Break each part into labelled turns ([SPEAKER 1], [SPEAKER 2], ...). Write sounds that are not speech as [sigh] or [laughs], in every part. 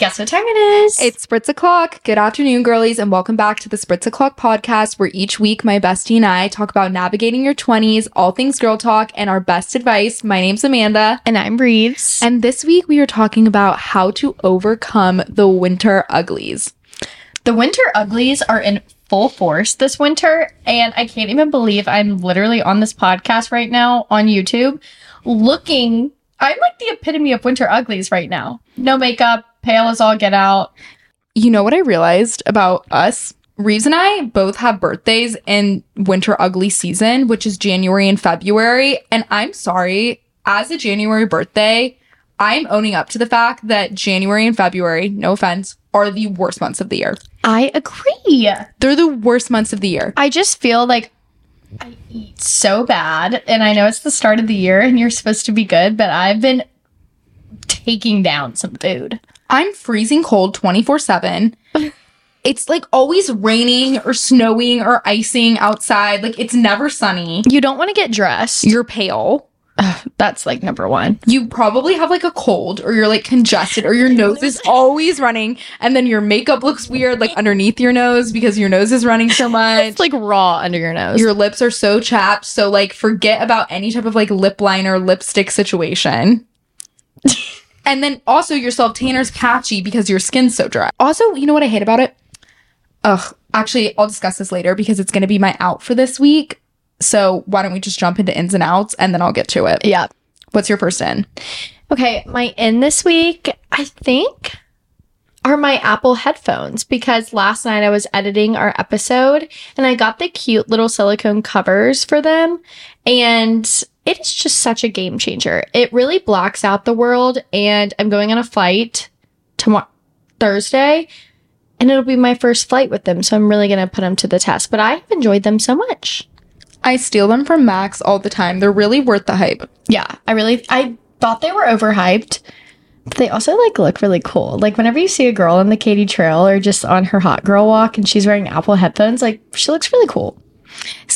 [SPEAKER 1] Guess what time it is?
[SPEAKER 2] It's Spritz O'Clock. Good afternoon, girlies, and welcome back to the Spritz O'Clock podcast, where each week my bestie and I talk about navigating your 20s, all things girl talk, and our best advice. My name's Amanda.
[SPEAKER 1] and I'm Rives.
[SPEAKER 2] And this week we are talking about how to overcome the winter uglies.
[SPEAKER 1] The winter uglies are in full force this winter, and I can't even believe I'm literally on this podcast right now on YouTube looking. I'm like the epitome of winter uglies right now. No makeup, pale as all get out.
[SPEAKER 2] You know what I realized about us? Rives and I both have birthdays in winter ugly season, which is January and February. And I'm sorry, as a January birthday, I'm owning up to the fact that January and February, no offense, are the worst months of the year.
[SPEAKER 1] I agree.
[SPEAKER 2] They're the worst months of the year.
[SPEAKER 1] I just feel like I eat so bad, and I know it's the start of the year and you're supposed to be good, but I've been taking down some food.
[SPEAKER 2] I'm freezing cold 24 7. It's like always raining or snowing or icing outside. Like it's never sunny.
[SPEAKER 1] You don't want to get dressed.
[SPEAKER 2] You're pale.
[SPEAKER 1] That's like number one.
[SPEAKER 2] You probably have like a cold or you're like congested or your nose is always running and then your makeup looks weird like underneath your nose because your nose is running so [laughs] much.
[SPEAKER 1] It's like raw under your nose.
[SPEAKER 2] your lips are so chapped. So like forget about any type of like lip liner, lipstick situation. And then also your self tanner's patchy because your skin's so dry. Also, you know what I hate about it? Ugh, actually, I'll discuss this later because it's gonna be my out for this week. So why don't we just jump into ins and outs and then I'll get to it.
[SPEAKER 1] yeah.
[SPEAKER 2] What's your first in?
[SPEAKER 1] Okay, my in this week, I think, are my Apple headphones because last night I was editing our episode and I got the cute little silicone covers for them. And it is just such a game changer. It really blocks out the world. And I'm going on a flight tomorrow, Thursday, and it'll be my first flight with them. So I'm really going to put them to the test. But I've enjoyed them so much.
[SPEAKER 2] I steal them from Max all the time. They're really worth the hype.
[SPEAKER 1] Yeah, I really I thought they were overhyped. But they also like look really cool. Like whenever you see a girl on the Katy Trail or just on her hot girl walk and she's wearing Apple headphones, like she looks really cool.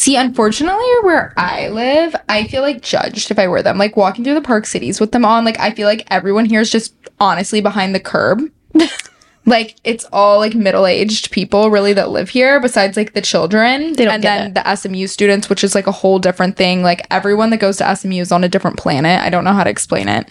[SPEAKER 2] See, unfortunately, where I live, I feel like judged if I wear them. Like walking through the park cities with them on, like I feel like everyone here is just honestly behind the curb. [laughs] like it's all like middle-aged people really that live here besides like the children
[SPEAKER 1] They don't
[SPEAKER 2] and then
[SPEAKER 1] it.
[SPEAKER 2] the SMU students which is like a whole different thing like everyone that goes to SMU is on a different planet I don't know how to explain it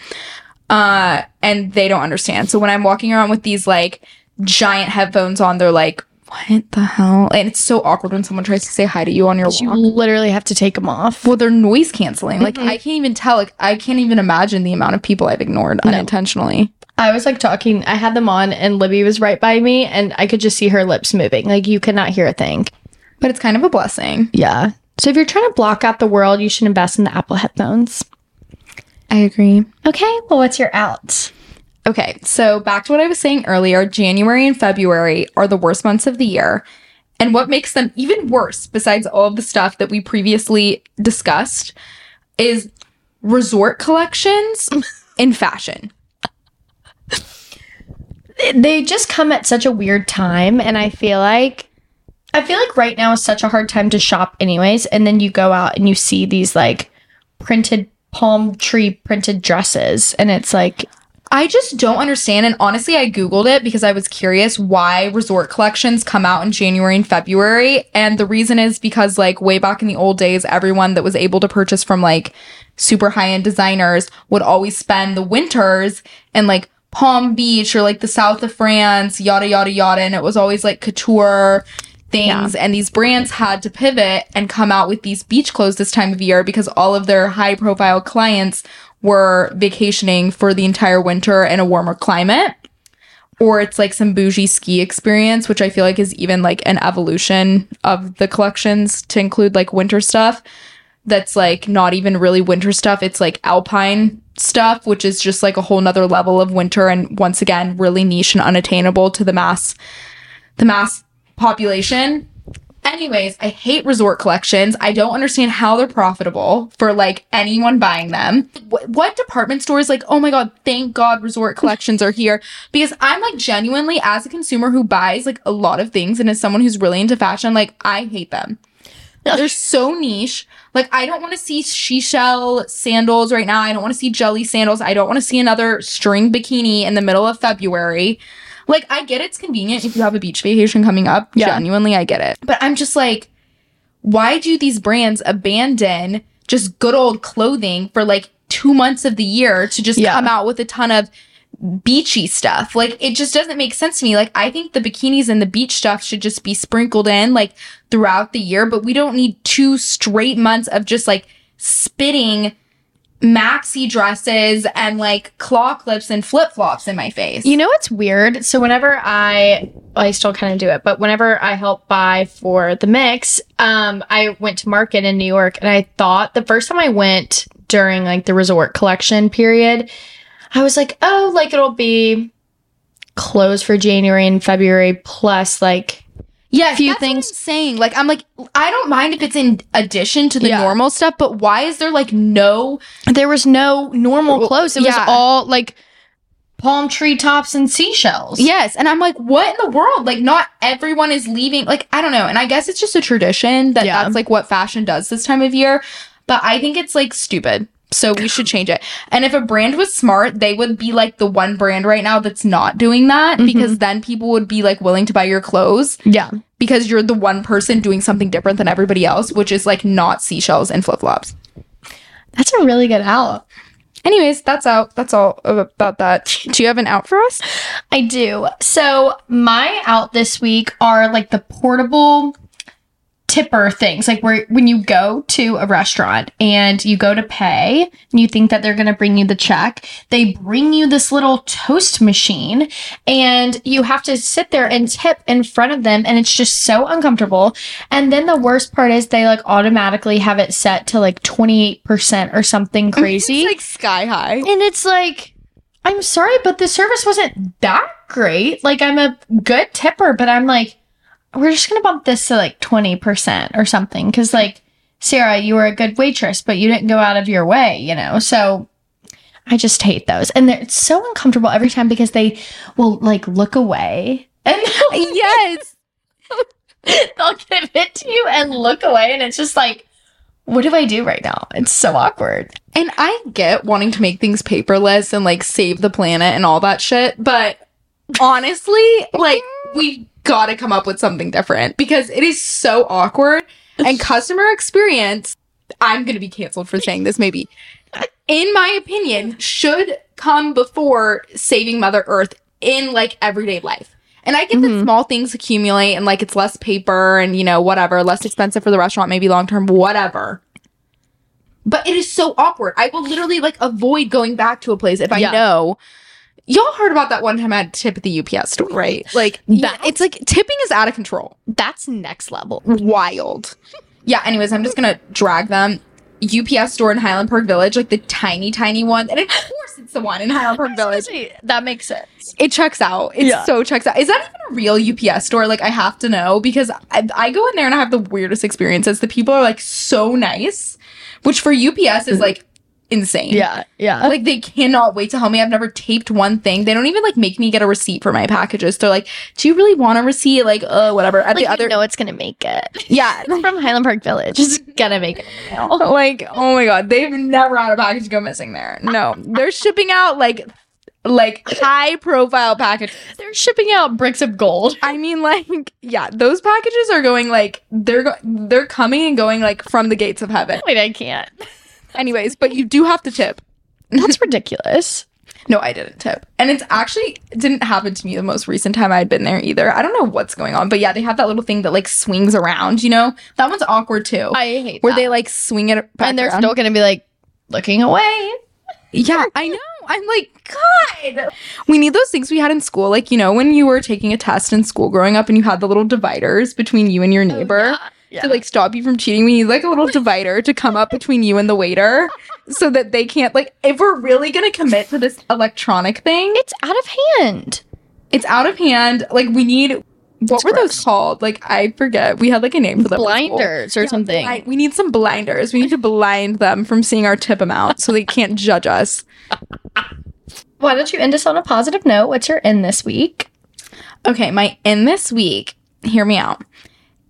[SPEAKER 2] uh and they don't understand so when I'm walking around with these like giant headphones on they're like what the hell and it's so awkward when someone tries to say hi to you on your
[SPEAKER 1] You
[SPEAKER 2] walk
[SPEAKER 1] literally have to take them off.
[SPEAKER 2] well, they're noise canceling. Like mm-hmm. I can't even tell. Like I can't even imagine the amount of people I've ignored unintentionally.
[SPEAKER 1] I was like talking, I had them on and Libby was right by me and I could just see her lips moving. Like you could not hear a thing.
[SPEAKER 2] But it's kind of a blessing.
[SPEAKER 1] Yeah. So if you're trying to block out the world, you should invest in the Apple headphones.
[SPEAKER 2] I agree.
[SPEAKER 1] Okay. Well, what's your out?
[SPEAKER 2] Okay, so back to what I was saying earlier. January and February are the worst months of the year. And what makes them even worse, besides all of the stuff that we previously discussed, is resort collections [laughs] in fashion.
[SPEAKER 1] they just come at such a weird time and i feel like i feel like right now is such a hard time to shop anyways and then you go out and you see these like printed palm tree printed dresses and it's like
[SPEAKER 2] I just don't understand. And honestly, I Googled it because I was curious why resort collections come out in January and February. And the reason is because, like, way back in the old days, everyone that was able to purchase from like super high end designers would always spend the winters in like Palm Beach or like the south of France, yada, yada, yada. And it was always like couture things. And these brands had to pivot and come out with these beach clothes this time of year because all of their high profile clients were vacationing for the entire winter in a warmer climate. Or it's like some bougie ski experience, which I feel like is even like an evolution of the collections to include like winter stuff that's like not even really winter stuff. It's like alpine stuff, which is just like a whole nother level of winter and once again really niche and unattainable to the mass the mass population. Anyways, I hate resort collections. I don't understand how they're profitable for like anyone buying them. What, what department store is like, oh my God, thank God resort collections are here? Because I'm like genuinely, as a consumer who buys like a lot of things and as someone who's really into fashion, like I hate them. They're so niche. Like I don't want to see seashell sandals right now. I don't want to see jelly sandals. I don't want to see another string bikini in the middle of February. Like I get it's convenient if you have a beach vacation coming up.
[SPEAKER 1] Yeah.
[SPEAKER 2] Genuinely, I get it. But I'm just like, why do these brands abandon just good old clothing for like two months of the year to just
[SPEAKER 1] Yeah.
[SPEAKER 2] come out with a ton of beachy stuff? Like it just doesn't make sense to me. Like I think the bikinis and the beach stuff should just be sprinkled in like throughout the year, but we don't need two straight months of just like spitting maxi dresses and like claw clips and flip flops in my face.
[SPEAKER 1] You know what's weird? So whenever I I still kind of do it, but whenever I help buy for the mix, um, I went to market in New York and I thought the first time I went during like the resort collection period, I was like, oh, like it'll be closed for January and February plus like
[SPEAKER 2] Yeah, a few
[SPEAKER 1] things-
[SPEAKER 2] I'm saying like I'm like I don't mind if it's in addition to the
[SPEAKER 1] Yeah.
[SPEAKER 2] normal stuff, but why is there like no
[SPEAKER 1] there was no normal clothes. It
[SPEAKER 2] yeah.
[SPEAKER 1] was all like palm tree tops and seashells.
[SPEAKER 2] Yes, and I'm like, what in the world? Like, not everyone is leaving. Like, I don't know. And I guess it's just a tradition that
[SPEAKER 1] Yeah.
[SPEAKER 2] that's like what fashion does this time of year. But I think it's like stupid. So we should change it. And if a brand was smart, they would be like the one brand right now that's not doing that
[SPEAKER 1] Mhm.
[SPEAKER 2] because then people would be like willing to buy your clothes
[SPEAKER 1] Yeah.
[SPEAKER 2] because you're the one person doing something different than everybody else, which is like not seashells and flip flops.
[SPEAKER 1] That's a really good out.
[SPEAKER 2] Anyways, that's out. That's all about that. Do you have an out for us?
[SPEAKER 1] I do. So my out this week are like the portable tipper things like where when you go to a restaurant and you go to pay and you think that they're going to bring you the check they bring you this little toast machine and you have to sit there and tip in front of them and it's just so uncomfortable and then the worst part is they like automatically have it set to like 28% or something [laughs] crazy
[SPEAKER 2] It's like sky high.
[SPEAKER 1] and it's like, I'm sorry, but the service wasn't that great. Like, I'm a good tipper, but I'm like, we're just going to bump this to like 20% or something. Cause, like, Sarah, you were a good waitress, but you didn't go out of your way, you know? So I just hate those. And they're it's so uncomfortable every time because they will like look away and [laughs]
[SPEAKER 2] yes. [laughs]
[SPEAKER 1] they'll give it to you and look away. And it's just like, what do I do right now? It's so awkward.
[SPEAKER 2] And I get wanting to make things paperless and like save the planet and all that shit, but honestly, like we got to come up with something different because it is so awkward [laughs] and customer experience. I'm going to be canceled for saying this maybe. In my opinion, should come before saving Mother Earth in like everyday life. And I get that
[SPEAKER 1] Mhm.
[SPEAKER 2] small things accumulate and like it's less paper and you know whatever, less expensive for the restaurant, maybe long term, whatever. But it is so awkward. I will literally like avoid going back to a place if I
[SPEAKER 1] Yeah.
[SPEAKER 2] know. Y'all heard about that one time I had to tip at the UPS store, right? Like that. It's like tipping is out of control.
[SPEAKER 1] That's next level.
[SPEAKER 2] Wild. [laughs] Yeah. Anyways, I'm just gonna drag them. UPS store in Highland Park Village, like the tiny, tiny one, and of course it's the one in Highland Park Village.
[SPEAKER 1] That makes sense.
[SPEAKER 2] It checks out. It
[SPEAKER 1] Yeah.
[SPEAKER 2] so checks out. Is that even a real UPS store? Like, I have to know because I, I go in there and I have the weirdest experiences. The people are like so nice, which for UPS is mm-hmm. like insane.
[SPEAKER 1] Yeah, yeah.
[SPEAKER 2] Like they cannot wait to help me. I've never taped one thing. They don't even like make me get a receipt for my packages. They're like, "Do you really want a receipt?" Like, uh, whatever. At
[SPEAKER 1] like
[SPEAKER 2] the other,
[SPEAKER 1] know it's gonna make it.
[SPEAKER 2] yeah, [laughs]
[SPEAKER 1] It's from Highland Park Village. It's gonna make it. [laughs]
[SPEAKER 2] like oh my god, they've never had a package go missing there. No, they're shipping out like like high profile package.
[SPEAKER 1] They're shipping out bricks of gold.
[SPEAKER 2] I mean, like, yeah, those packages are going like they're go- they're coming and going like from the gates of heaven.
[SPEAKER 1] Wait, I can't.
[SPEAKER 2] Anyways, but you do have to tip.
[SPEAKER 1] That's ridiculous.
[SPEAKER 2] No, I didn't tip, and it's actually it didn't happen to me the most recent time I'd been there either. I don't know what's going on, but yeah, they have that little thing that like swings around. You know, that one's awkward too,
[SPEAKER 1] I hate
[SPEAKER 2] where
[SPEAKER 1] that.
[SPEAKER 2] they like swing it back
[SPEAKER 1] and they're
[SPEAKER 2] around.
[SPEAKER 1] still gonna be like looking away.
[SPEAKER 2] Yeah, I know. I'm like, God. We need those things we had in school. Like, you know, when you were taking a test in school growing up and you had the little dividers between you and your oh, neighbor
[SPEAKER 1] Yeah.
[SPEAKER 2] To like stop you from cheating. We need like a little divider to come up between you and the waiter [laughs] so that they can't, like, if we're really going to commit to this electronic thing,
[SPEAKER 1] It's out of hand.
[SPEAKER 2] it's out of hand. Like, we need, what
[SPEAKER 1] It's
[SPEAKER 2] were those called? Like, I forget. We had like a name for them. in.
[SPEAKER 1] Blinders or something.
[SPEAKER 2] Blind- we need some blinders. We need to blind them from seeing our tip amount so they can't judge us.
[SPEAKER 1] Why don't you end us on a positive note? What's your end this week?
[SPEAKER 2] Okay, my in this week, hear me out,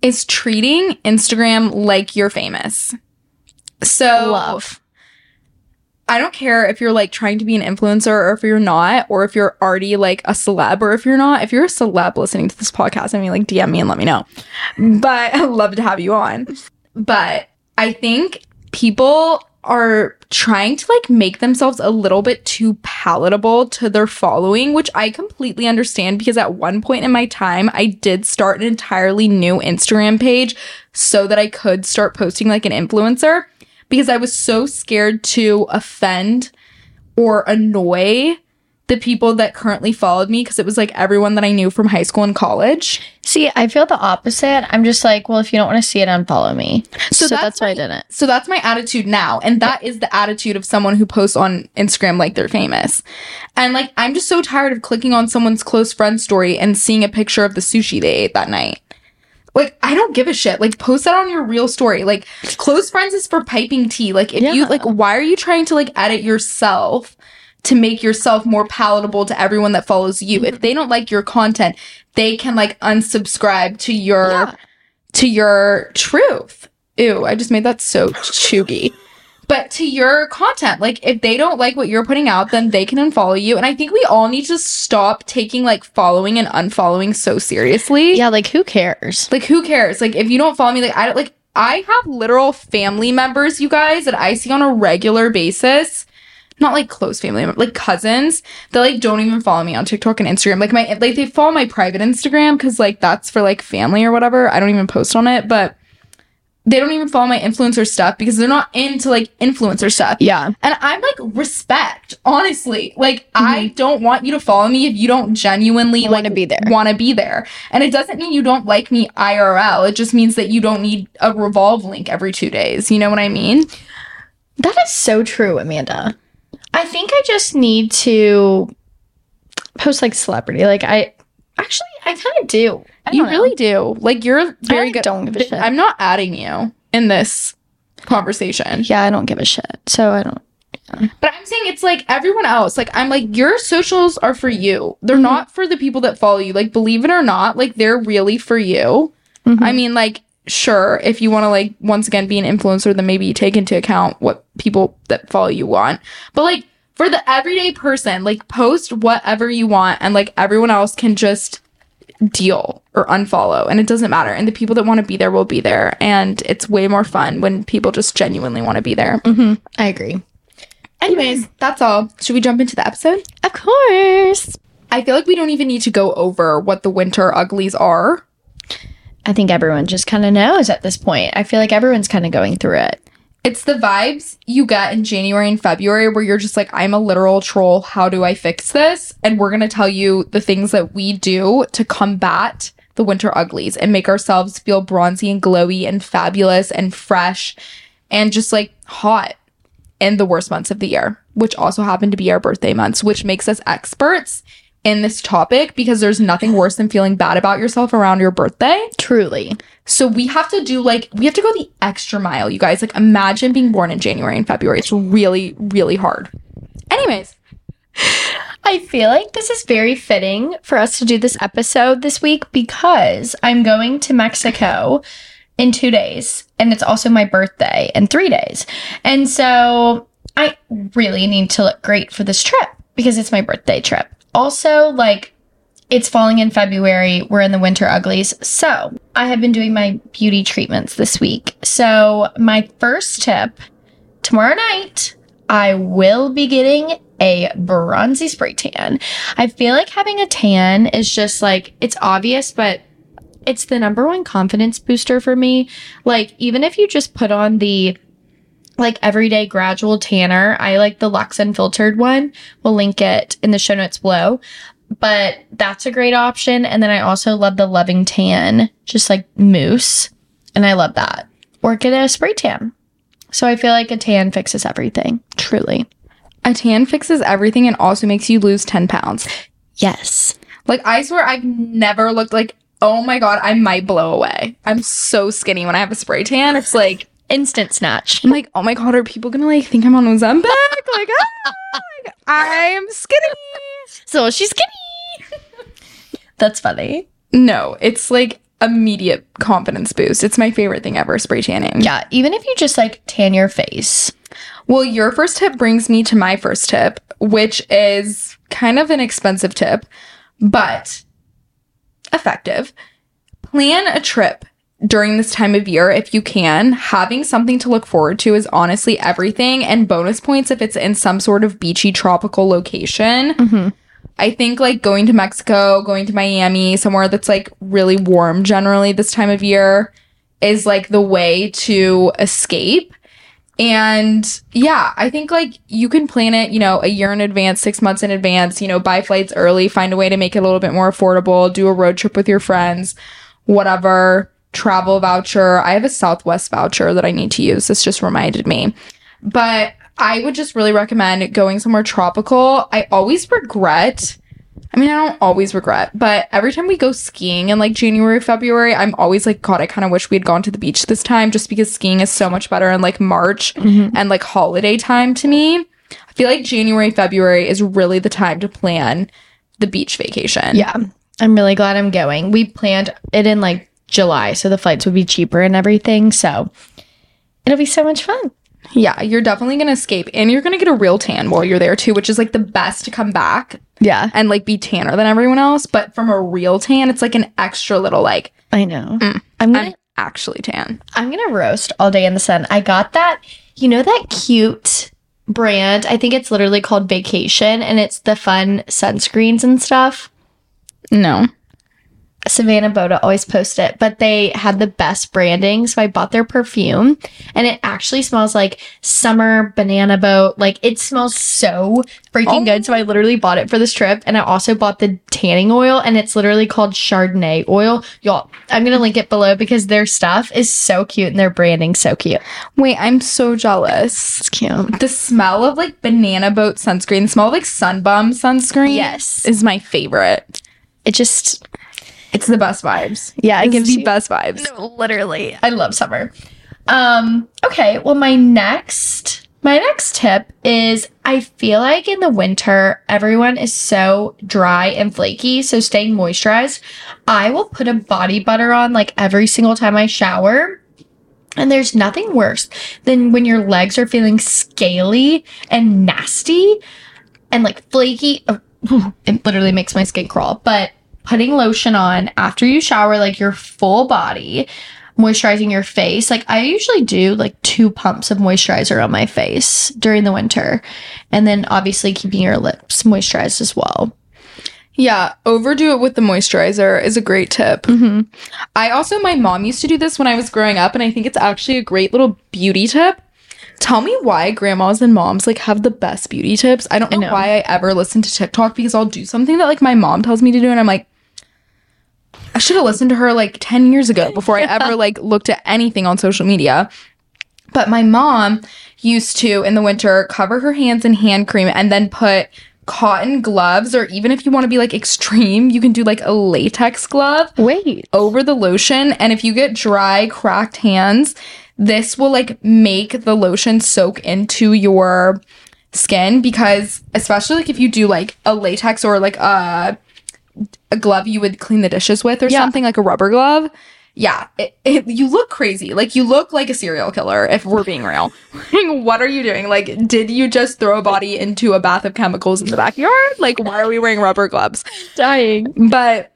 [SPEAKER 2] is treating Instagram like you're famous. So
[SPEAKER 1] Love.
[SPEAKER 2] I don't care if you're like trying to be an influencer or if you're not, or if you're already like a celeb or if you're not. If you're a celeb listening to this podcast, I mean, like DM me and let me know. But I'd [laughs] love to have you on. But I think people are trying to like make themselves a little bit too palatable to their following, which I completely understand because at one point in my time, I did start an entirely new Instagram page so that I could start posting like an influencer because I was so scared to offend or annoy the people that currently followed me because it was like everyone that I knew from high school and college.
[SPEAKER 1] See, I feel the opposite. I'm just like, well, if you don't want to see it, unfollow me. So,
[SPEAKER 2] that's
[SPEAKER 1] that's, why I didn't.
[SPEAKER 2] So that's my attitude now. And that is the attitude of someone who posts on Instagram like they're famous. And like, I'm just so tired of clicking on someone's close friend story and seeing a picture of the sushi they ate that night. Like, I don't give a shit. Like, post that on your real story. Like, close friends is for piping tea. Like, if you, like, why are you trying to, like, edit yourself to make yourself more palatable to everyone that follows you? If mm-hmm. they don't like your content, they can, like, unsubscribe to your
[SPEAKER 1] Yeah.
[SPEAKER 2] to your truth. Ew, I just made that so chuggy. But to your content, like if they don't like what you're putting out, then they can unfollow you. And I think we all need to stop taking like following and unfollowing so seriously.
[SPEAKER 1] Yeah, like who cares?
[SPEAKER 2] Like who cares? Like if you don't follow me, like I don't like I have literal family members, you guys, that I see on a regular basis. Not like close family members, like cousins that like don't even follow me on TikTok and Instagram. Like my like they follow my private Instagram because like that's for like family or whatever. I don't even post on it, but they don't even follow my influencer stuff because they're not into like influencer stuff.
[SPEAKER 1] Yeah.
[SPEAKER 2] And I'm like, respect, honestly. Like, I mm-hmm. don't want you to follow me if you don't genuinely
[SPEAKER 1] Wanna
[SPEAKER 2] like,
[SPEAKER 1] be there.
[SPEAKER 2] Want to be there. And it doesn't mean you don't like me IRL. It just means that you don't need a revolve link every two days. You know what I mean?
[SPEAKER 1] That is so true, Amanda. I think I just need to post like celebrity. Like I actually I kind of do. I
[SPEAKER 2] You
[SPEAKER 1] know.
[SPEAKER 2] really do. Like, you're very
[SPEAKER 1] like,
[SPEAKER 2] good.
[SPEAKER 1] don't give a shit.
[SPEAKER 2] I'm not adding you in this conversation.
[SPEAKER 1] Yeah, I don't give a shit. So I don't
[SPEAKER 2] But I'm saying it's like everyone else. Like I'm like your socials are for you. They're
[SPEAKER 1] Mm-hmm.
[SPEAKER 2] not for the people that follow you. Like believe it or not, like they're really for you.
[SPEAKER 1] Mm-hmm.
[SPEAKER 2] I mean like sure, if you want to like once again be an influencer then maybe you take into account what people that follow you want. But like for the everyday person, like post whatever you want and like everyone else can just deal or unfollow and it doesn't matter and the people that want to be there will be there and it's way more fun when people just genuinely want to be there. mm-hmm.
[SPEAKER 1] I agree.
[SPEAKER 2] Anyways, that's all. Should we jump into the episode?
[SPEAKER 1] Of course.
[SPEAKER 2] I feel like we don't even need to go over what the winter uglies are.
[SPEAKER 1] I think everyone just kind of knows at this point. I feel like everyone's kind of going through it.
[SPEAKER 2] It's the vibes you get in January and February where you're just like, I'm a literal troll. How do I fix this? And we're going to tell you the things that we do to combat the winter uglies and make ourselves feel bronzy and glowy and fabulous and fresh and just like hot in the worst months of the year, which also happen to be our birthday months, which makes us experts in this topic because there's nothing worse than feeling bad about yourself around your birthday.
[SPEAKER 1] Truly.
[SPEAKER 2] So we have to do like we have to go the extra mile, you guys. Like imagine being born in January and February. It's really, really hard. Anyways, [laughs]
[SPEAKER 1] I feel like this is very fitting for us to do this episode this week because I'm going to Mexico in two days and it's also my birthday in three days. And so I really need to look great for this trip because it's my birthday trip. Also, like, it's falling in February. We're in the winter uglies. So I have been doing my beauty treatments this week. So, my first tip tomorrow night, I will be getting a bronzy spray tan. I feel like having a tan is just like, it's obvious, but it's the number one confidence booster for me. Like, even if you just put on the like everyday gradual tanner, I like the Lux Unfiltered one. We'll link it in the show notes below. But that's a great option. And then I also love the Loving Tan, just like mousse. And I love that. Or get a spray tan. So I feel like a tan fixes everything. Truly.
[SPEAKER 2] a tan fixes everything and also makes you lose 10 pounds.
[SPEAKER 1] Yes.
[SPEAKER 2] Like I swear I've never looked like oh my god, I might blow away. I'm so skinny when I have a spray tan. It's like
[SPEAKER 1] Instant snatch.
[SPEAKER 2] I'm like, oh my god, are people gonna like think I'm on Ozempic? [laughs] like, ah, I'm skinny.
[SPEAKER 1] So she's skinny. That's funny.
[SPEAKER 2] No, it's like immediate confidence boost. It's my favorite thing ever, spray tanning.
[SPEAKER 1] Yeah, even if you just like tan your face.
[SPEAKER 2] Well, your first tip brings me to my first tip, which is kind of an expensive tip, but effective. Plan a trip during this time of year if you can. Having something to look forward to is honestly everything, and bonus points if it's in some sort of beachy tropical location. Mm-hmm. I think like going to Mexico, going to Miami, somewhere that's like really warm generally this time of year is like the way to escape. And yeah, I think like you can plan it, you know, a year in advance, six months in advance, you know, buy flights early, find a way to make it a little bit more affordable, do a road trip with your friends, whatever, travel voucher. I have a Southwest voucher that I need to use. This just reminded me. But I would just really recommend going somewhere tropical. I always regret I mean, I don't always regret, but every time we go skiing in like January, February, I'm always like, God, I kind of wish we had gone to the beach this time just because skiing is so much better in like March mm-hmm. and like holiday time to me. I feel like January, February is really the time to plan the beach vacation.
[SPEAKER 1] Yeah, I'm really glad I'm going. We planned it in like July, so the flights would be cheaper and everything. So it'll be so much fun.
[SPEAKER 2] Yeah, you're definitely going to escape and you're going to get a real tan while you're there too, which is like the best to come back
[SPEAKER 1] Yeah,
[SPEAKER 2] and like be tanner than everyone else. But from a real tan, it's like an extra little like,
[SPEAKER 1] I know. Mm, I'm gonna
[SPEAKER 2] I'm actually tan.
[SPEAKER 1] I'm gonna roast all day in the sun. I got that. You know that cute brand? I think it's literally called Vacation, and it's the fun sunscreens and stuff.
[SPEAKER 2] No.
[SPEAKER 1] Savannah Boda always post it, but they had the best branding. So I bought their perfume and it actually smells like summer banana boat. Like it smells so freaking
[SPEAKER 2] Oh.
[SPEAKER 1] good. So I oh. literally bought it for this trip and I also bought the tanning oil and it's literally called Chardonnay oil. Y'all, I'm going to link it below because their stuff is so cute and their branding so cute.
[SPEAKER 2] Wait, I'm so jealous.
[SPEAKER 1] It's cute.
[SPEAKER 2] The smell of like banana boat sunscreen, the smell of like Sun Bum sunscreen,
[SPEAKER 1] Yes.
[SPEAKER 2] is my favorite.
[SPEAKER 1] It just,
[SPEAKER 2] It's the best vibes.
[SPEAKER 1] yeah, it gives
[SPEAKER 2] the
[SPEAKER 1] you
[SPEAKER 2] best vibes.
[SPEAKER 1] No, literally. I love summer. Um, okay, well my next my next tip is I feel like in the winter everyone is so dry and flaky, so staying moisturized. I will put a body butter on like every single time I shower. And there's nothing worse than when your legs are feeling scaly and nasty and like flaky. Oh, [laughs] it literally makes my skin crawl. But putting lotion on after you shower, like your full body, moisturizing your face. Like I usually do like two pumps of moisturizer on my face during the winter. And then obviously keeping your lips moisturized as well.
[SPEAKER 2] Yeah, overdo it with the moisturizer is a great tip.
[SPEAKER 1] Mm-hmm.
[SPEAKER 2] I also, my mom used to do this when I was growing up, and I think it's actually a great little beauty tip. Tell me why grandmas and moms like have the best beauty tips. I don't know,
[SPEAKER 1] know.
[SPEAKER 2] why I ever listen to TikTok because I'll do something that like my mom tells me to do, and I'm like, I should have listened to her like 10 years ago before I ever [laughs] like looked at anything on social media. But my mom used to in the winter cover her hands in hand cream and then put cotton gloves, or even if you want to be like extreme, you can do like a latex glove
[SPEAKER 1] Wait.
[SPEAKER 2] over the lotion. And if you get dry, cracked hands, this will like make the lotion soak into your skin because especially like if you do like a latex or like a a glove you would clean the dishes with or
[SPEAKER 1] Yeah.
[SPEAKER 2] something like a rubber glove? Yeah it, it, you look crazy. Like you look like a serial killer if we're being real. [laughs] What are you doing? Like did you just throw a body into a bath of chemicals in the backyard? Like why are we wearing rubber gloves?
[SPEAKER 1] Dying.
[SPEAKER 2] but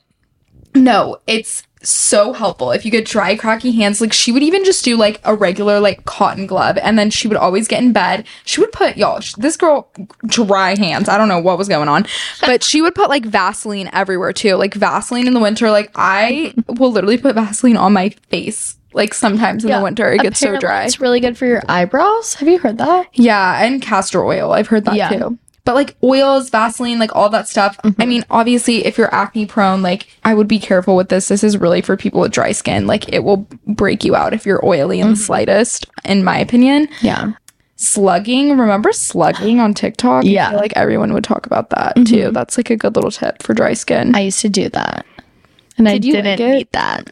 [SPEAKER 2] no, it's so helpful if you get dry, cracky hands. Like she would even just do like a regular like cotton glove, and then she would always get in bed. She would put y'all. sh- This girl dry hands. I don't know what was going on, [laughs] but she would put like Vaseline everywhere too. Like Vaseline in the winter. Like I [laughs] will literally put Vaseline on my face. Like sometimes in
[SPEAKER 1] Yeah.
[SPEAKER 2] the winter, it gets so dry.
[SPEAKER 1] It's really good for your eyebrows. Have you heard that?
[SPEAKER 2] Yeah, and castor oil. I've heard that
[SPEAKER 1] Yeah.
[SPEAKER 2] too. But like oils, Vaseline, like all that stuff. Mm-hmm. I mean, obviously, if you're acne prone, like I would be careful with this. This is really for people with dry skin. Like it will break you out if you're oily in the mm-hmm. slightest, in my opinion.
[SPEAKER 1] Yeah.
[SPEAKER 2] Slugging, remember slugging on TikTok? I
[SPEAKER 1] Yeah.
[SPEAKER 2] feel like everyone would talk about that mm-hmm. too. That's like a good little tip for dry skin.
[SPEAKER 1] I used to do that. And I
[SPEAKER 2] Did like
[SPEAKER 1] didn't
[SPEAKER 2] it?
[SPEAKER 1] need that.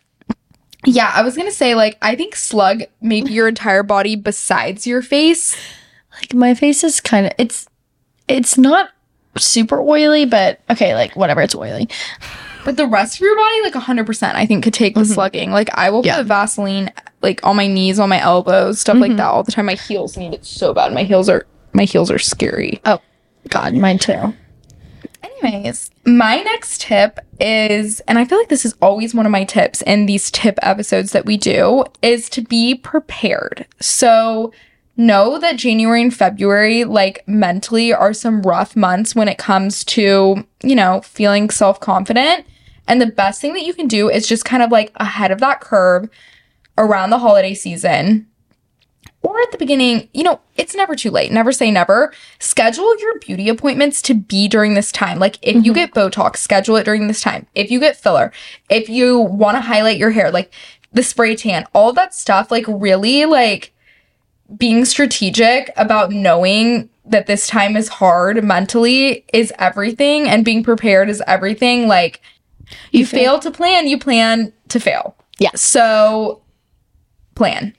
[SPEAKER 2] yeah, I was gonna say, like, I think slug maybe your entire body besides your face.
[SPEAKER 1] Like my face is kind of it's it's not super oily, but okay, like whatever, it's oily.
[SPEAKER 2] But the rest of your body, like 100%, I think could take the
[SPEAKER 1] Mhm.
[SPEAKER 2] slugging. Like I will
[SPEAKER 1] Yeah.
[SPEAKER 2] put Vaseline like on my knees, on my elbows, stuff like
[SPEAKER 1] Mhm.
[SPEAKER 2] that all the time. My heels need it so bad. My heels are my heels are scary.
[SPEAKER 1] Oh, God, mine too.
[SPEAKER 2] Anyways, my next tip is, and I feel like this is always one of my tips in these tip episodes that we do, is to be prepared. So know that January and February, like mentally, are some rough months when it comes to, you know, feeling self confident. And the best thing that you can do is just kind of like ahead of that curve around the holiday season or at the beginning, you know, it's never too late. Never say never. Schedule your beauty appointments to be during this time. Like if you
[SPEAKER 1] Mhm.
[SPEAKER 2] get Botox, schedule it during this time. If you get filler, if you want to highlight your hair, like the spray tan, all that stuff, like really like being strategic about knowing that this time is hard mentally is everything and being prepared is everything. Like you,
[SPEAKER 1] You
[SPEAKER 2] fail.
[SPEAKER 1] fail.
[SPEAKER 2] to plan, you plan to fail.
[SPEAKER 1] yeah
[SPEAKER 2] So plan.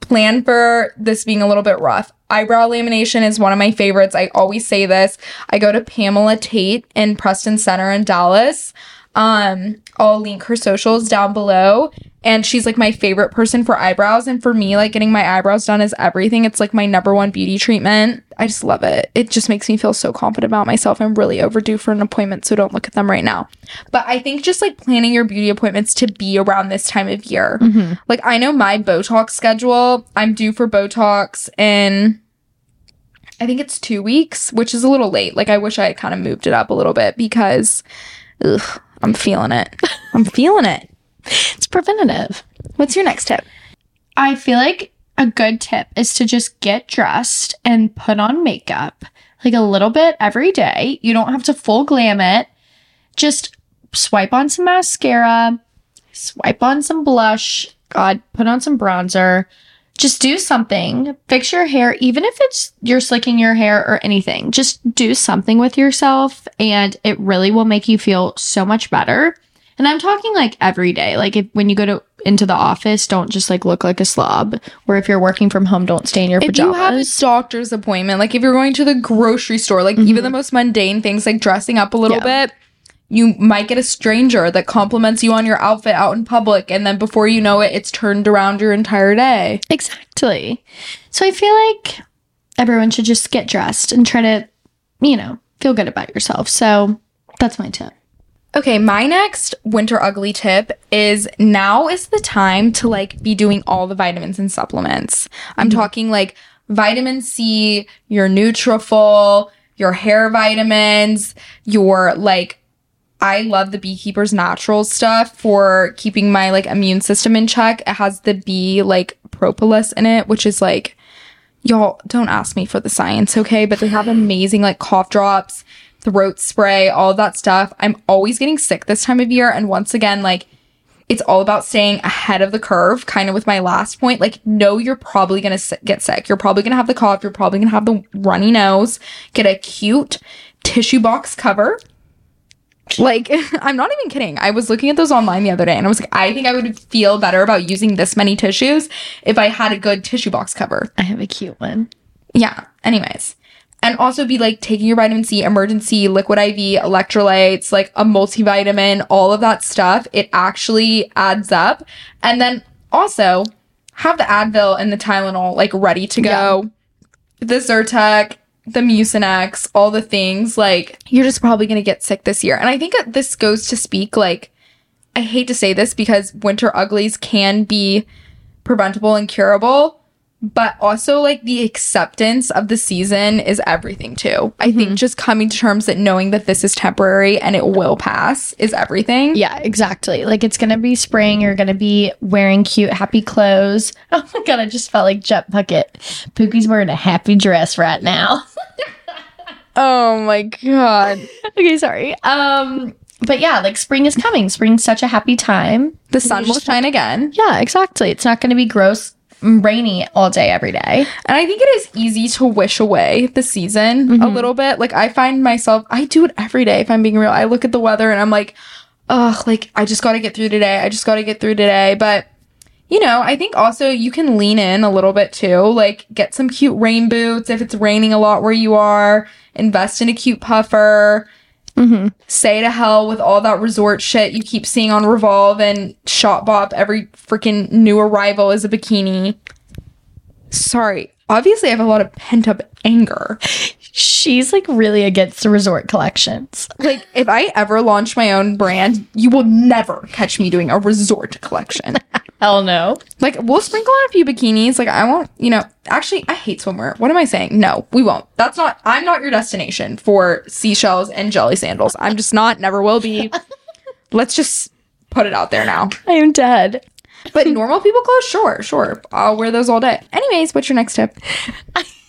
[SPEAKER 2] Plan for this being a little bit rough. Eyebrow lamination is one of my favorites. I always say this. I go to Pamela Tate in Preston Center in Dallas. Um, I'll link her socials down below. And she's like my favorite person for eyebrows. And for me, like getting my eyebrows done is everything. It's like my number one beauty treatment. I just love it. It just makes me feel so confident about myself. I'm really overdue for an appointment, so don't look at them right now. But I think just like planning your beauty appointments to be around this time of year.
[SPEAKER 1] Mm-hmm.
[SPEAKER 2] Like I know my Botox schedule. I'm due for Botox in I think it's two weeks, which is a little late. Like I wish I had kind of moved it up a little bit because ugh, I'm feeling it. [laughs] I'm feeling it.
[SPEAKER 1] It's preventative.
[SPEAKER 2] What's your next tip?
[SPEAKER 1] I feel like a good tip is to just get dressed and put on makeup like a little bit every day. You don't have to full glam it. Just swipe on some mascara, swipe on some blush, God, put on some bronzer. Just do something. Fix your hair, even if it's you're slicking your hair or anything. Just do something with yourself, and it really will make you feel so much better. And I'm talking like every day. Like if when you go to into the office, don't just like look like a slob. Or if you're working from home, don't stay in your
[SPEAKER 2] If
[SPEAKER 1] pajamas.
[SPEAKER 2] you have a doctor's appointment, like if you're going to the grocery store, like even mm-hmm. the most mundane things like dressing up a little
[SPEAKER 1] Yeah.
[SPEAKER 2] bit, you might get a stranger that compliments you on your outfit out in public. And then before you know it, it's turned around your entire day.
[SPEAKER 1] exactly. So I feel like everyone should just get dressed and try to, you know, feel good about yourself. So that's my tip.
[SPEAKER 2] Okay, my next winter ugly tip is now is the time to like be doing all the vitamins and supplements. I'm mm-hmm. talking like vitamin C, your Nutrafol, your hair vitamins, your like I love the Beekeeper's Natural stuff for keeping my like immune system in check. It has the bee like propolis in it, which is like y'all don't ask me for the science, okay? But they have amazing like cough drops, throat spray, all that stuff. I'm always getting sick this time of year. And once again, like it's all about staying ahead of the curve, kind of with my last point. Like, no, you're probably gonna get sick. You're probably gonna have the cough. You're probably gonna have the runny nose. Get a cute tissue box cover. Like, [laughs] I'm not even kidding. I was looking at those online the other day and I was like, I think I would feel better about using this many tissues if I had a good tissue box cover.
[SPEAKER 1] I have a cute one.
[SPEAKER 2] Yeah. Anyways. And also be like taking your vitamin C, Emergen-C, liquid IV, electrolytes, like a multivitamin, all of that stuff. It actually adds up. And then also have the Advil and the Tylenol like ready to go. The Zyrtec, the Mucinex, all the things. Like you're just probably gonna get sick this year. And I think that this goes to speak like I hate to say this because winter uglies can be preventable and curable, but also like the acceptance of the season is everything too. I think just coming to terms that knowing that this is temporary and it will pass is everything.
[SPEAKER 1] Yeah, exactly. Like it's gonna be spring. You're gonna be wearing cute, happy clothes. [laughs] Oh my god, I just felt like Jet Bucket. Pookie's wearing a happy dress right now. [laughs]
[SPEAKER 2] Oh my god.
[SPEAKER 1] okay, sorry. Um, but yeah, like spring is coming. Spring's such a happy time.
[SPEAKER 2] The sun will shine again.
[SPEAKER 1] Yeah, exactly. It's not gonna be gross, rainy all day every day.
[SPEAKER 2] And I think it is easy to wish away the season a mm-hmm. little bit. Like I find myself, I do it every day if I'm being real. I look at the weather and I'm like, ugh, like I just got to get through today. I just got to get through today. But you know, I think also you can lean in a little bit too. Like get some cute rain boots if it's raining a lot where you are. Invest in a cute puffer.
[SPEAKER 1] Mm-hmm.
[SPEAKER 2] Say to hell with all that resort shit you keep seeing on Revolve and Shopbop. Every freaking new arrival is a bikini. Sorry. Obviously, I have a lot of pent up anger.
[SPEAKER 1] She's like really against the resort collections.
[SPEAKER 2] Like, if I ever launch my own brand, you will never catch me doing a resort collection. [laughs]
[SPEAKER 1] Hell no.
[SPEAKER 2] Like, we'll sprinkle on a few bikinis. Like, I won't, you know, actually, I hate swimwear. What am I saying? No, we won't. That's not, I'm not your destination for seashells and jelly sandals. I'm just not, never will be. [laughs] Let's just put it out there now.
[SPEAKER 1] I am dead.
[SPEAKER 2] But normal people clothes, sure, sure. I'll wear those all day. Anyways, what's your next tip? [laughs]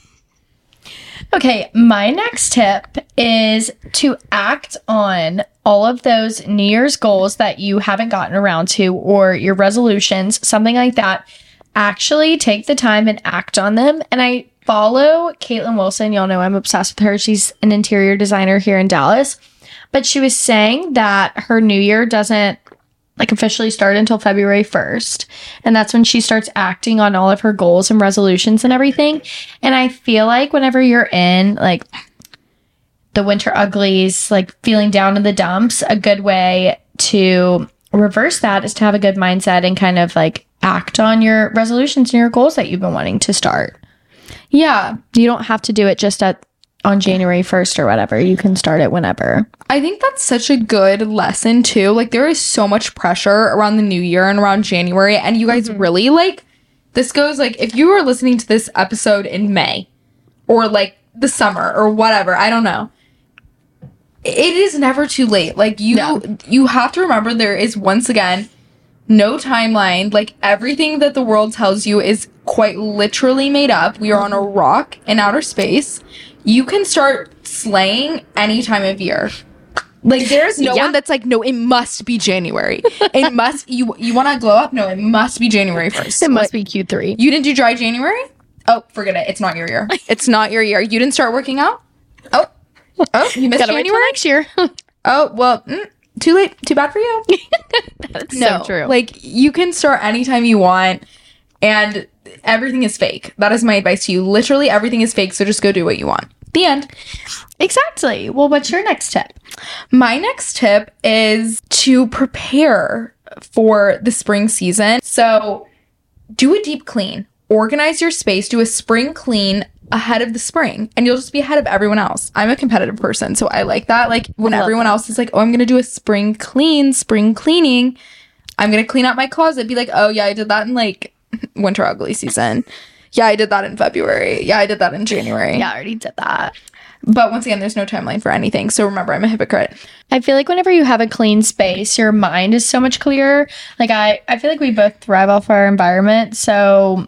[SPEAKER 1] Okay, my next tip is to act on all of those New Year's goals that you haven't gotten around to or your resolutions, something like that. Actually take the time and act on them. And I follow Caitlin Wilson. Y'all know I'm obsessed with her. She's an interior designer here in Dallas. But she was saying that her new year doesn't like officially start until February 1st. And that's when she starts acting on all of her goals and resolutions and everything. And I feel like whenever you're in like the winter uglies, like feeling down in the dumps, a good way to reverse that is to have a good mindset and kind of like act on your resolutions and your goals that you've been wanting to start.
[SPEAKER 2] Yeah,
[SPEAKER 1] You don't have to do it just at on January 1st or whatever. You can start it whenever.
[SPEAKER 2] I think that's such a good lesson too. Like there is so much pressure around the new year and around January and you guys mm-hmm. really like this goes like if you were listening to this episode in May or like the summer or whatever, I don't know. It is never too late. Like you
[SPEAKER 1] No.
[SPEAKER 2] you have to remember there is once again no timeline. Like everything that the world tells you is quite literally made up. We are on a rock in outer space. You can start slaying any time of year. Like there's no
[SPEAKER 1] Yeah.
[SPEAKER 2] one that's like, no, it must be January. It [laughs] must you you want to glow up? No, it must be January first.
[SPEAKER 1] It must be Q3.
[SPEAKER 2] You didn't do dry January? Oh, forget it. It's not your year. [laughs] It's not your year. You didn't start working out? Oh. Oh, you missed [laughs]
[SPEAKER 1] Gotta
[SPEAKER 2] January?
[SPEAKER 1] next year.
[SPEAKER 2] Oh, well, mm, too late. Too bad for you. [laughs]
[SPEAKER 1] That's
[SPEAKER 2] no,
[SPEAKER 1] so true.
[SPEAKER 2] Like you can start anytime you want and everything is fake. That is my advice to you. Literally everything is fake, so just go do what you want. The end.
[SPEAKER 1] exactly. Well, what's your next tip?
[SPEAKER 2] My next tip is to prepare for the spring season. So, do a deep clean, organize your space, do a spring clean ahead of the spring, and you'll just be ahead of everyone else. I'm a competitive person, so I like that. Like, when everyone
[SPEAKER 1] that.
[SPEAKER 2] else is like, oh, I'm going to do a spring clean, spring cleaning, I'm going to clean out my closet, be like, oh, yeah, I did that in like [laughs] winter ugly season. Yeah, I did that in February. Yeah, I did that in January.
[SPEAKER 1] Yeah, I already did that.
[SPEAKER 2] But once again, there's no timeline for anything. So remember, I'm a hypocrite.
[SPEAKER 1] I feel like whenever you have a clean space, your mind is so much clearer. Like I, I feel like we both thrive off our environment, so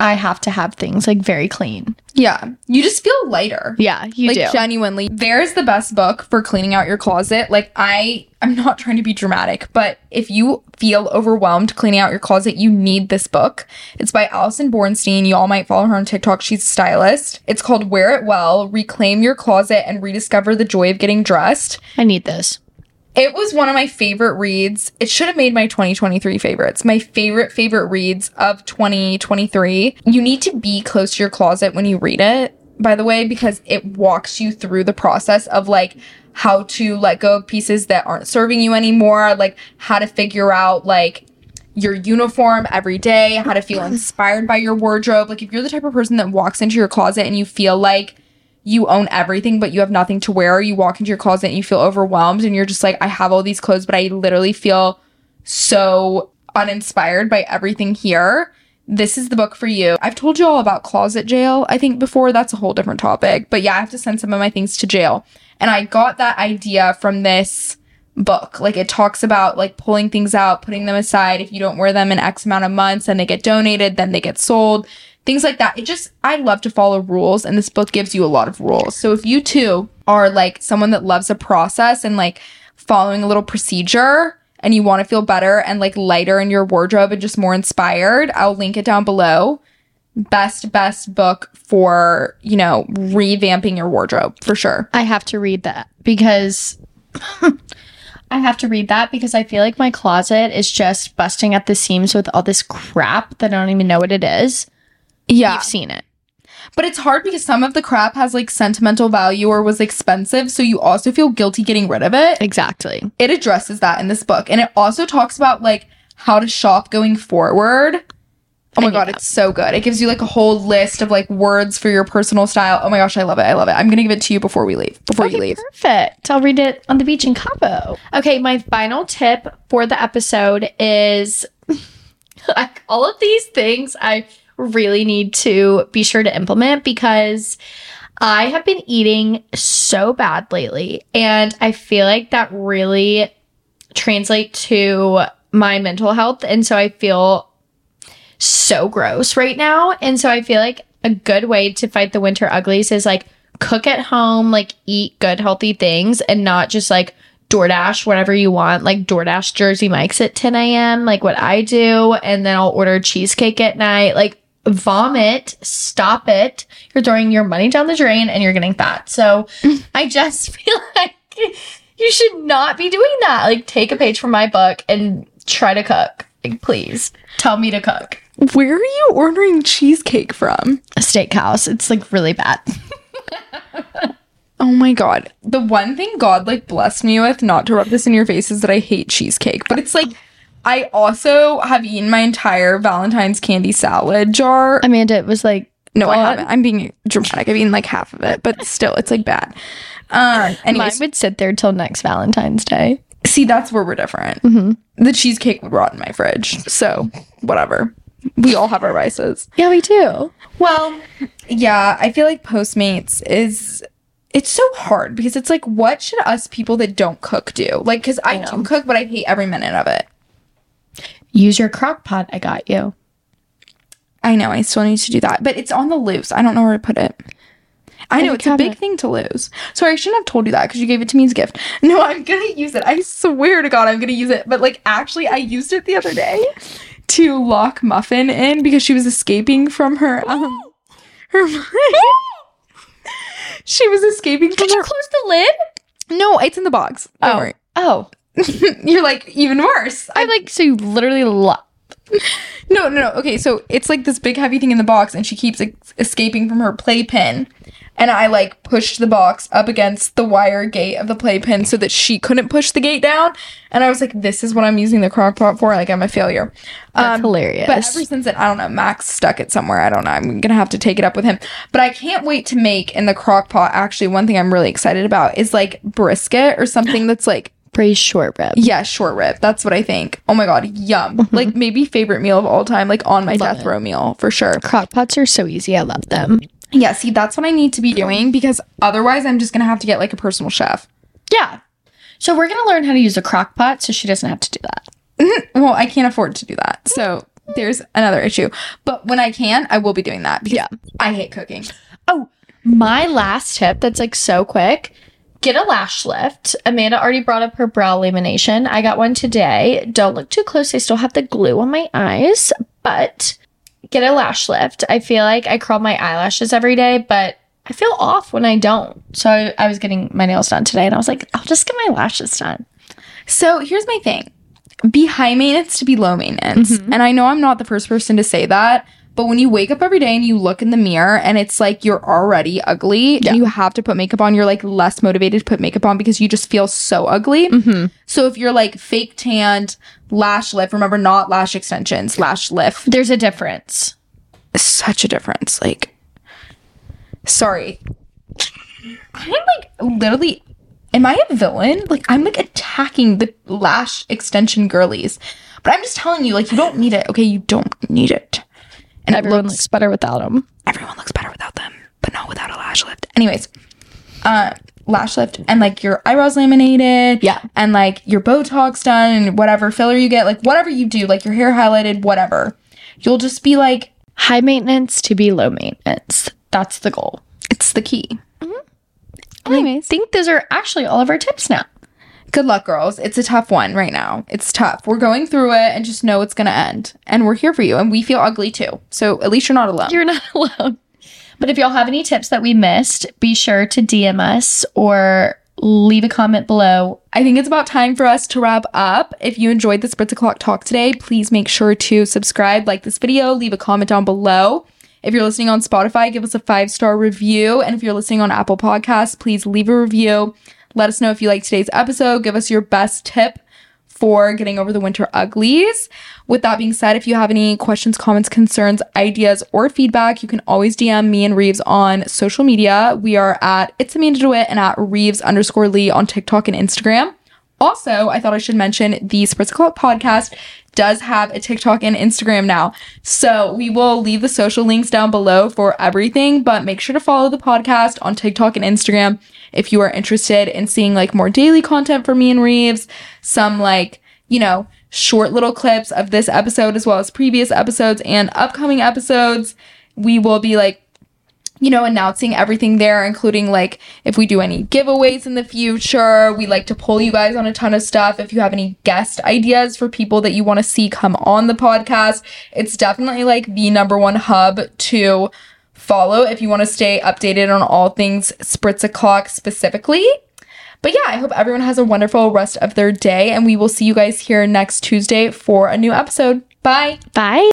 [SPEAKER 1] I have to have things like very clean.
[SPEAKER 2] Yeah. You just feel lighter.
[SPEAKER 1] Yeah, you
[SPEAKER 2] like
[SPEAKER 1] do.
[SPEAKER 2] genuinely. There's the best book for cleaning out your closet. Like I I'm not trying to be dramatic, but if you feel overwhelmed cleaning out your closet, you need this book. It's by Allison Bornstein. You all might follow her on TikTok. She's a stylist. It's called Wear It Well: Reclaim Your Closet and Rediscover the Joy of Getting Dressed.
[SPEAKER 1] I need this.
[SPEAKER 2] It was one of my favorite reads. It should have made my 2023 favorites. My favorite, favorite reads of 2023. You need to be close to your closet when you read it, by the way, because it walks you through the process of like how to let go of pieces that aren't serving you anymore, like how to figure out like your uniform every day, how to feel [laughs] inspired by your wardrobe. Like if you're the type of person that walks into your closet and you feel like you own everything but you have nothing to wear, you walk into your closet and you feel overwhelmed and you're just like I have all these clothes but I literally feel so uninspired by everything here. This is the book for you. I've told you all about closet jail, I think before. That's a whole different topic. But yeah, I have to send some of my things to jail. And I got that idea from this book. Like it talks about like pulling things out, putting them aside. If you don't wear them in X amount of months, then they get donated, then they get sold, things like that. It just, I love to follow rules, and this book gives you a lot of rules. So if you too are like someone that loves a process and like following a little procedure, and you want to feel better and like lighter in your wardrobe and just more inspired, I'll link it down below. Best, best book for, you know, revamping your wardrobe for sure.
[SPEAKER 1] I have to read that because [laughs] I have to read that because I feel like my closet is just busting at the seams with all this crap that I don't even know what it is.
[SPEAKER 2] Yeah.
[SPEAKER 1] You've seen it.
[SPEAKER 2] But it's hard because some of the crap has like sentimental value or was expensive, so you also feel guilty getting rid of it.
[SPEAKER 1] Exactly.
[SPEAKER 2] It addresses that in this book. And it also talks about like how to shop going forward. Oh my god,
[SPEAKER 1] that.
[SPEAKER 2] it's so good. It gives you like a whole list of like words for your personal style. Oh my gosh, I love it. I love it. I'm gonna give it to you before we leave. Before you leave.
[SPEAKER 1] Perfect. I'll read it on the beach in Cabo. Okay, my final tip for the episode is [laughs] like all of these things I really need to be sure to implement because I have been eating so bad lately and I feel like that really translate to my mental health and so I feel so gross right now. And so I feel like a good way to fight the winter uglies is like cook at home, like eat good, healthy things and not just like DoorDash whatever you want, like DoorDash Jersey Mike's at 10 a.m., like what I do. And then I'll order cheesecake at night. Like vomit, stop it. You're throwing your money down the drain and you're getting fat. So [laughs] I just [laughs] feel like you should not be doing that. Like take a page from my book and try to cook. Like, please tell me to cook.
[SPEAKER 2] Where are you ordering cheesecake from?
[SPEAKER 1] A steakhouse. It's like really bad.
[SPEAKER 2] Oh my god. The one thing God like blessed me with, not to rub this in your face, is that I hate cheesecake. But it's like I also have eaten my entire Valentine's candy salad jar.
[SPEAKER 1] Amanda it was like,
[SPEAKER 2] no, I haven't. I'm being dramatic. I've eaten like half of it, but still, it's like bad. Um,
[SPEAKER 1] mine would sit there till next Valentine's Day.
[SPEAKER 2] see, that's where we're different.
[SPEAKER 1] Mhm.
[SPEAKER 2] The cheesecake would rot in my fridge, so whatever. We all have our vices.
[SPEAKER 1] Yeah, we do.
[SPEAKER 2] Well, yeah, I feel like Postmates is it's so hard because it's like what should us people that don't cook do? Like cuz I,
[SPEAKER 1] I
[SPEAKER 2] do cook but I hate every minute of it.
[SPEAKER 1] Use your crock pot. I got you.
[SPEAKER 2] I know I still need to do that, but it's on the loose. I don't know where to put it. I know it's a big thing to lose. Sorry, I shouldn't have told you that because you gave it to me as a gift. [laughs] No, I'm gonna use it. I swear to God, I'm gonna use it. But like, actually, I used it the other day to lock Muffin in because she was escaping from her um [laughs] her. she was escaping from
[SPEAKER 1] Did you
[SPEAKER 2] her.
[SPEAKER 1] close the lid?
[SPEAKER 2] No, it's in the box. Don't
[SPEAKER 1] Oh.
[SPEAKER 2] worry.
[SPEAKER 1] Oh. [laughs]
[SPEAKER 2] You're like even worse.
[SPEAKER 1] I'm like, so you literally lo- [laughs]
[SPEAKER 2] No, no, no. Okay, so it's like this big heavy thing in the box, and she keeps ex- escaping from her playpen. And I like pushed the box up against the wire gate of the playpen so that she couldn't push the gate down. And I was like, "This is what I'm using the crock pot for." Like I'm a failure.
[SPEAKER 1] That's
[SPEAKER 2] Um,
[SPEAKER 1] hilarious.
[SPEAKER 2] But ever since then, I don't know. Max stuck it somewhere. I don't know. I'm gonna have to take it up with him. But I can't wait to make in the crock pot. Actually, one thing I'm really excited about is like brisket or something [gasps] that's like
[SPEAKER 1] Braised short rib.
[SPEAKER 2] yeah, short rib. That's what I think. Oh my god, yum! Like maybe favorite meal of all time. Like on my
[SPEAKER 1] Mm-hmm. Love
[SPEAKER 2] death
[SPEAKER 1] it.
[SPEAKER 2] row meal for sure.
[SPEAKER 1] Crock pots are so easy. I love them.
[SPEAKER 2] Yeah, see, that's what I need to be doing because otherwise, I'm just gonna have to get like a personal chef.
[SPEAKER 1] Yeah. So we're gonna learn how to use a crock pot so she doesn't have to do that. [laughs]
[SPEAKER 2] Well, I can't afford to do that, so there's another issue. But when I can, I will be doing that because
[SPEAKER 1] Yeah.
[SPEAKER 2] I hate cooking.
[SPEAKER 1] Oh, my last tip that's like so quick get a lash lift. Amanda already brought up her brow lamination. I got one today. Don't look too close. I still have the glue on my eyes, but get a lash lift. I feel like I curl my eyelashes every day, but I feel off when I don't. So I, I was getting my nails done today and I was like, I'll just get my lashes done.
[SPEAKER 2] So here's my thing: be high maintenance to be low maintenance. Mm-hmm. And I know I'm not the first person to say that. But when you wake up every day and you look in the mirror and it's like you're already ugly
[SPEAKER 1] Yeah.
[SPEAKER 2] and you have to put makeup on, you're like less motivated to put makeup on because you just feel so ugly.
[SPEAKER 1] Mm-hmm.
[SPEAKER 2] So if you're like fake tanned, lash lift, remember not lash extensions, lash lift.
[SPEAKER 1] There's a difference.
[SPEAKER 2] Such a difference. Like, sorry. I'm like literally, am I a villain? Like, I'm like attacking the lash extension girlies. But I'm just telling you, like, you don't need it. Okay, you don't need it. And
[SPEAKER 1] Everyone
[SPEAKER 2] looks,
[SPEAKER 1] looks better without them.
[SPEAKER 2] everyone looks better without them, but not without a lash lift. Anyways, uh, lash lift and like your eyebrows laminated.
[SPEAKER 1] Yeah.
[SPEAKER 2] And like your Botox done and whatever filler you get, like whatever you do, like your hair highlighted, whatever. You'll just be like,
[SPEAKER 1] High maintenance to be low maintenance. That's the goal.
[SPEAKER 2] it's the key.
[SPEAKER 1] Anyways, I think those are actually all of our tips now.
[SPEAKER 2] Good luck, girls. It's a tough one right now. It's tough. We're going through it and just know it's going to end. And we're here for you. And we feel ugly too. So at least you're not alone.
[SPEAKER 1] You're not [laughs] alone. But if y'all have any tips that we missed, be sure to DM us or leave a comment below.
[SPEAKER 2] I think it's about time for us to wrap up. If you enjoyed the Spritz O'Clock talk today, please make sure to subscribe, like this video, leave a comment down below. If you're listening on Spotify, give us a five star review. And if you're listening on Apple Podcasts, please leave a review. Let us know if you like today's episode. Give us your best tip for getting over the winter uglies. With that being said, if you have any questions, comments, concerns, ideas, or feedback, you can always DM me and Rives on social media. We are at It's Amanda DeWitt and at Reeves underscore Lee on TikTok and Instagram. Also, I thought I should mention the Spritz O'Clock podcast does have a TikTok and Instagram now. So we will leave the social links down below for everything, but make sure to follow the podcast on TikTok and Instagram if you are interested in seeing like more daily content from me and Rives, some like, you know, short little clips of this episode as well as previous episodes and upcoming episodes. We will be like you know, announcing everything there, including like if we do any giveaways in the future. We like to pull you guys on a ton of stuff. If you have any guest ideas for people that you want to see come on the podcast, it's definitely like the number one hub to follow if you want to stay updated on all things Spritz O'Clock specifically. But yeah, I hope everyone has a wonderful rest of their day, and we will see you guys here next Tuesday for a new episode. Bye.
[SPEAKER 1] Bye.